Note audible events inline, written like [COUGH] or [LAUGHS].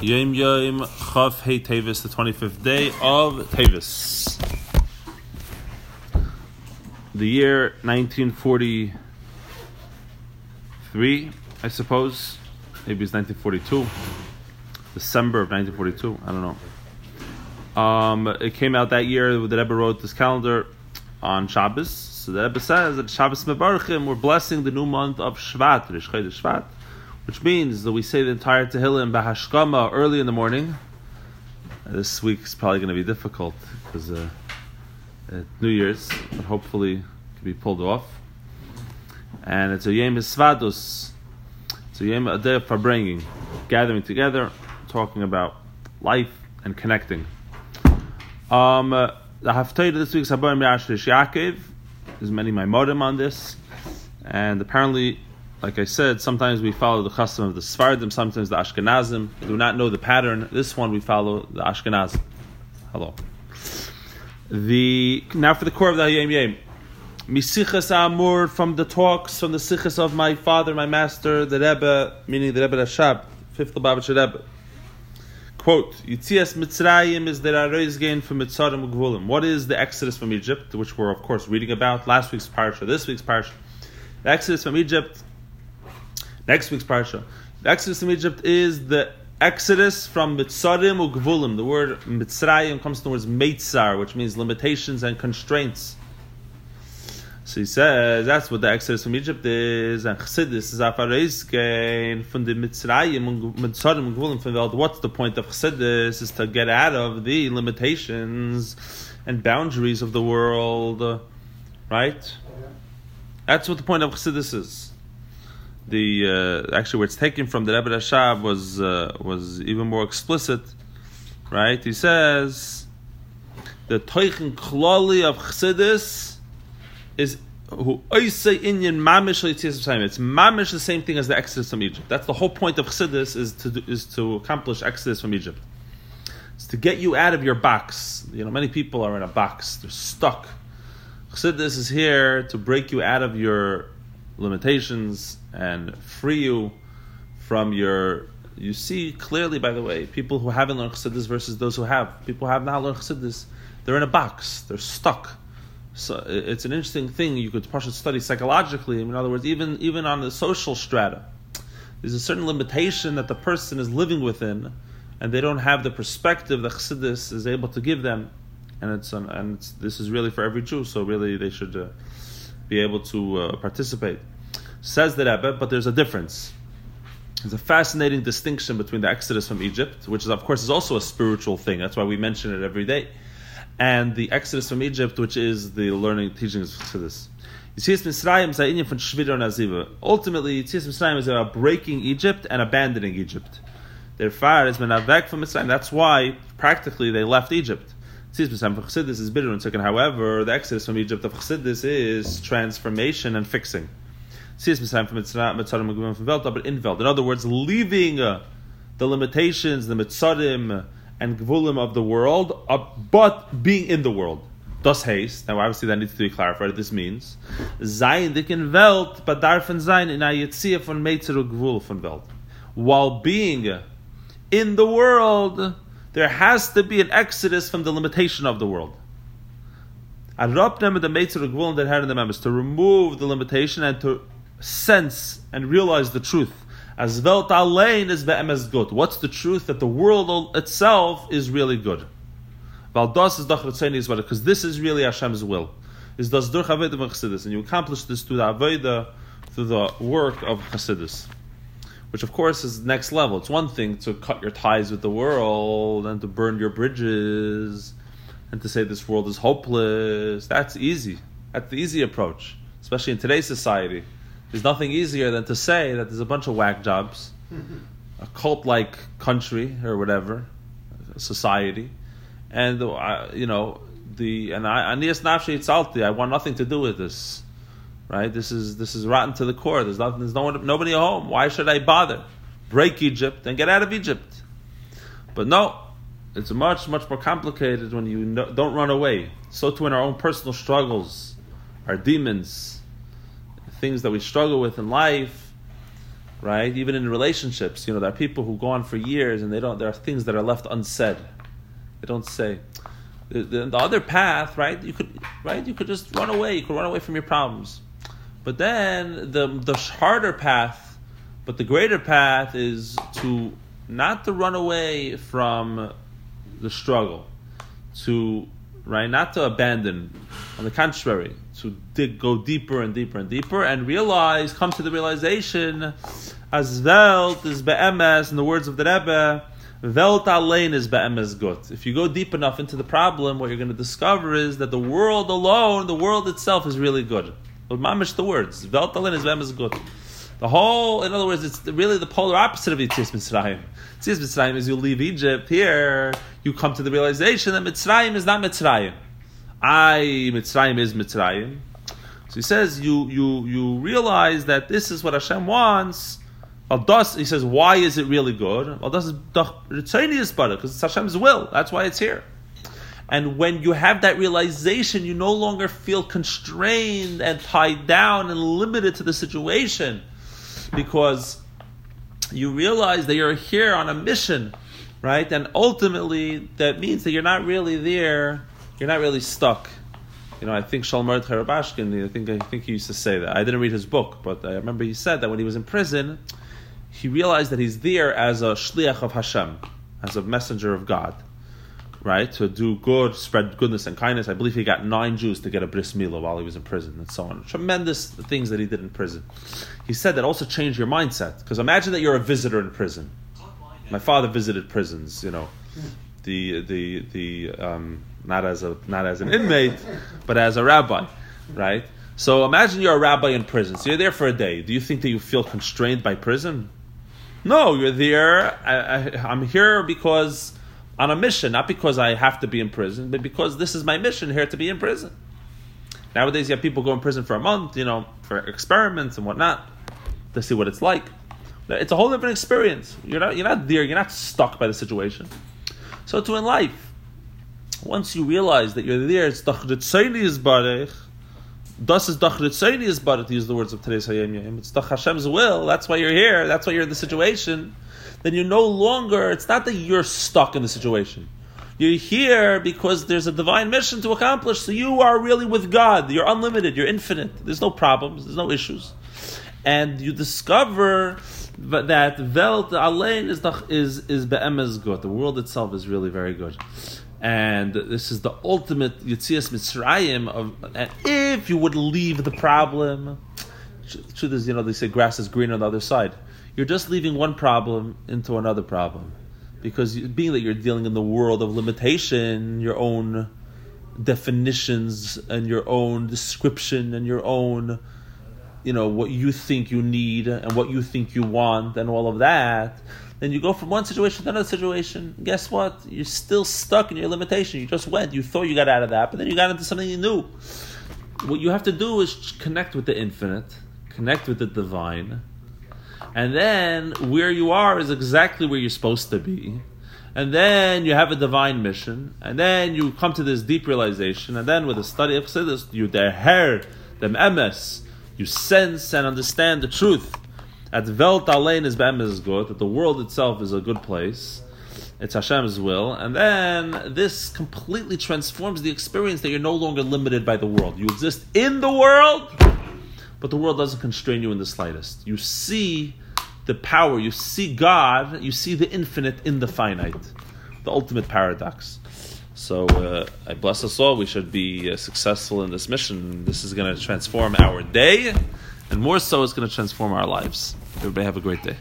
Yom Yom Chav Hey Teves, the 25th day of Teves. The year 1943, I suppose. Maybe it's 1942. December of 1942. I don't know. Um, it came out that year. The Rebbe wrote this calendar on Shabbos. So the Rebbe says that Shabbos Mevarchim, we're blessing the new month of Shvat, Rish Shvat, which means that we say the entire Tehillim Bahashkama early in the morning. Uh, this week is probably going to be difficult because uh, New Year's, but hopefully it can be pulled off. And it's a Yom Svadus. It's a Yom, a of bringing, gathering together, talking about life and connecting. Um, uh, the Haftarah this week's Habar Yashrish Yaakov. There's many Maimodim on this, and apparently, like I said, sometimes we follow the custom of the Sfardim, sometimes the Ashkenazim. We do not know the pattern. This one we follow the Ashkenazim. Hello. The now for the core of the Hayom Yom. Misichas Amur from the talks from the Sichas of my father, my master, the Rebbe, meaning the Rebbe Rashab, fifth Lubavitcher Rebbe. Quote, Yitzias Mitzrayim is the Aroiz gain from Mitzarim Gvulim. What is the Exodus from Egypt, which we're of course reading about last week's parsha, this week's parsha. The Exodus from Egypt, next week's parsha. The Exodus from Egypt is the Exodus from Mitzarim Ugvulim. The word Mitzrayim comes from the word Meitzar, which means limitations and constraints. So he says that's what the Exodus from Egypt is, and Chassidus is Afareiskein from the Mitzrayim, Mitzarim, Gvulim from the What's the point of Chassidus? Is to get out of the limitations and boundaries of the world, right? That's what the point of Chassidus is. The uh, actually where it's taken from the Rebbe Rashab was uh, was even more explicit, right? He says the Teichen Klali of Chassidus is who say Inyan mamish It's mamish the same thing as the Exodus from Egypt. That's the whole point of Chassidus is to do, is to accomplish Exodus from Egypt. It's to get you out of your box. You know, many people are in a box; they're stuck. Chassidus is here to break you out of your limitations and free you from your. You see clearly, by the way, people who haven't learned Chassidus versus those who have. People who have not learned Chassidus. They're in a box. They're stuck so it's an interesting thing you could possibly study psychologically. In other words, even even on the social strata, there's a certain limitation that the person is living within, and they don't have the perspective that Chassidus is able to give them, and it's an, and it's, this is really for every Jew. So really, they should uh, be able to uh, participate. Says the Rebbe, but there's a difference. There's a fascinating distinction between the Exodus from Egypt, which is of course is also a spiritual thing. That's why we mention it every day and the Exodus from Egypt, which is the learning teachings to this. Yitzias Mitzrayim is von Shvira Naziva. Ultimately, Yitzias Mitzrayim is about breaking Egypt and abandoning Egypt. Their fire been back from Mitzrayim. That's why, practically, they left Egypt. Yitzias Mitzrayim for Chassidus is bitter and second. However, the Exodus from Egypt of Chassidus is transformation and fixing. Yitzias Mitzrayim from Mitzrayim from Velta, but in Velta. In other words, leaving uh, the limitations, the Mitzrayim, and gvulim of the world, uh, but being in the world. Thus haste. Now, obviously, that needs to be clarified. This means, Zayin dicken Welt, but darfen sein in a Yetzia von Meitzer Gvul von Welt. While being in the world, there has to be an exodus from the limitation of the world. Arabnem the Meitzer Gvul that had in the members to remove the limitation and to sense and realize the truth as Welt allein is be'emes good. What's the truth? That the world itself is really good. Valdos is is because this is really Hashem's will. Is das durch Avodah Chassidus, and you accomplish this through the Avodah, through the work of Chassidus, which of course is next level. It's one thing to cut your ties with the world and to burn your bridges and to say this world is hopeless. That's easy. That's the easy approach, especially in today's society. There's nothing easier than to say that there's a bunch of whack jobs, [LAUGHS] a cult like country or whatever, society, and uh, you know the and I anias nafshi itzalti. I want nothing to do with this. Right? This is this is rotten to the core. There's nothing. There's no one, nobody at home. Why should I bother? Break Egypt and get out of Egypt. But no, it's much much more complicated when you no, don't run away. So too in our own personal struggles, our demons things that we struggle with in life, right? Even in relationships, you know, there are people who go on for years and they don't. There are things that are left unsaid. They don't say. The, the, the other path, right? You could, right? You could just run away. You could run away from your problems. But then the the harder path, but the greater path is to not to run away from the struggle, to right, not to abandon. On the contrary, to dig, go deeper and deeper and deeper, and realize, come to the realization, as Welt is be'emes, in the words of the Rebbe, Welt allein is be'emes gut. If you go deep enough into the problem, what you're going to discover is that the world alone, the world itself, is really good. Mamish the words, Welt allein is be'emes gut. The whole, in other words, it's really the polar opposite of Yitzias Mitzrayim. Yitzias Mitzrayim is you leave Egypt. Here, you come to the realization that Mitzrayim is not Mitzrayim. I Mitzrayim is Mitzrayim. So he says you you you realize that this is what Hashem wants. He says, why is it really good? Because it's Hashem's will. That's why it's here. And when you have that realization, you no longer feel constrained and tied down and limited to the situation because you realize that you're here on a mission, right? And ultimately, that means that you're not really there, you're not really stuck. You know, I think Shalom Rubashkin, I think, I think he used to say that. I didn't read his book, but I remember he said that when he was in prison, he realized that he's there as a shliach of Hashem, as a messenger of God right, to do good, spread goodness and kindness. I believe he got nine Jews to get a bris milah while he was in prison, and so on. Tremendous things that he did in prison. He said that also changed your mindset because imagine that you're a visitor in prison. My father visited prisons, you know, the the the um, not as a not as an inmate, but as a rabbi, right? So imagine you're a rabbi in prison. So you're there for a day. Do you think that you feel constrained by prison? No, you're there. I, I'm here because on a mission, not because I have to be in prison, but because this is my mission here to be in prison. Nowadays, you have people go in prison for a month, you know, for experiments and whatnot, to see what it's like. It's a whole different experience. You're not, you're not there, you're not stuck by the situation. So, to in life, once you realize that you're there, it's Dachritzayni is Barech, Das is Dachritzayni is Barech, to use the words of today's Hayom Yom. It's Dach Hashem's will, that's why you're here, that's why you're in the situation then you're no longer, it's not that you're stuck in the situation. You're here because there's a divine mission to accomplish, so you are really with God. You're unlimited, you're infinite. There's no problems, there's no issues. And you discover that Welt Allein is, is, is Be'emes good. The world itself is really very good. And this is the ultimate Yitzias Mitzrayim of, and if you would leave the problem, truth is, you know, they say grass is green on the other side you're just leaving one problem into another problem. Because being that you're dealing in the world of limitation, your own definitions and your own description and your own, you know, what you think you need and what you think you want and all of that, then you go from one situation to another situation. Guess what? You're still stuck in your limitation. You just went. You thought you got out of that, but then you got into something new. What you have to do is connect with the infinite, connect with the divine, and then where you are is exactly where you're supposed to be. And then you have a divine mission, and then you come to this deep realization, and then with the study of Chassidus, you deher them emes, you sense and understand the truth. At Welt Alein is is good, that the world itself is a good place. It's Hashem's will, and then this completely transforms the experience that you're no longer limited by the world. You exist in the world, but the world doesn't constrain you in the slightest. You see the power, you see God, you see the infinite in the finite, the ultimate paradox. So uh, I bless us all. We should be uh, successful in this mission. This is going to transform our day, and more so, it's going to transform our lives. Everybody have a great day.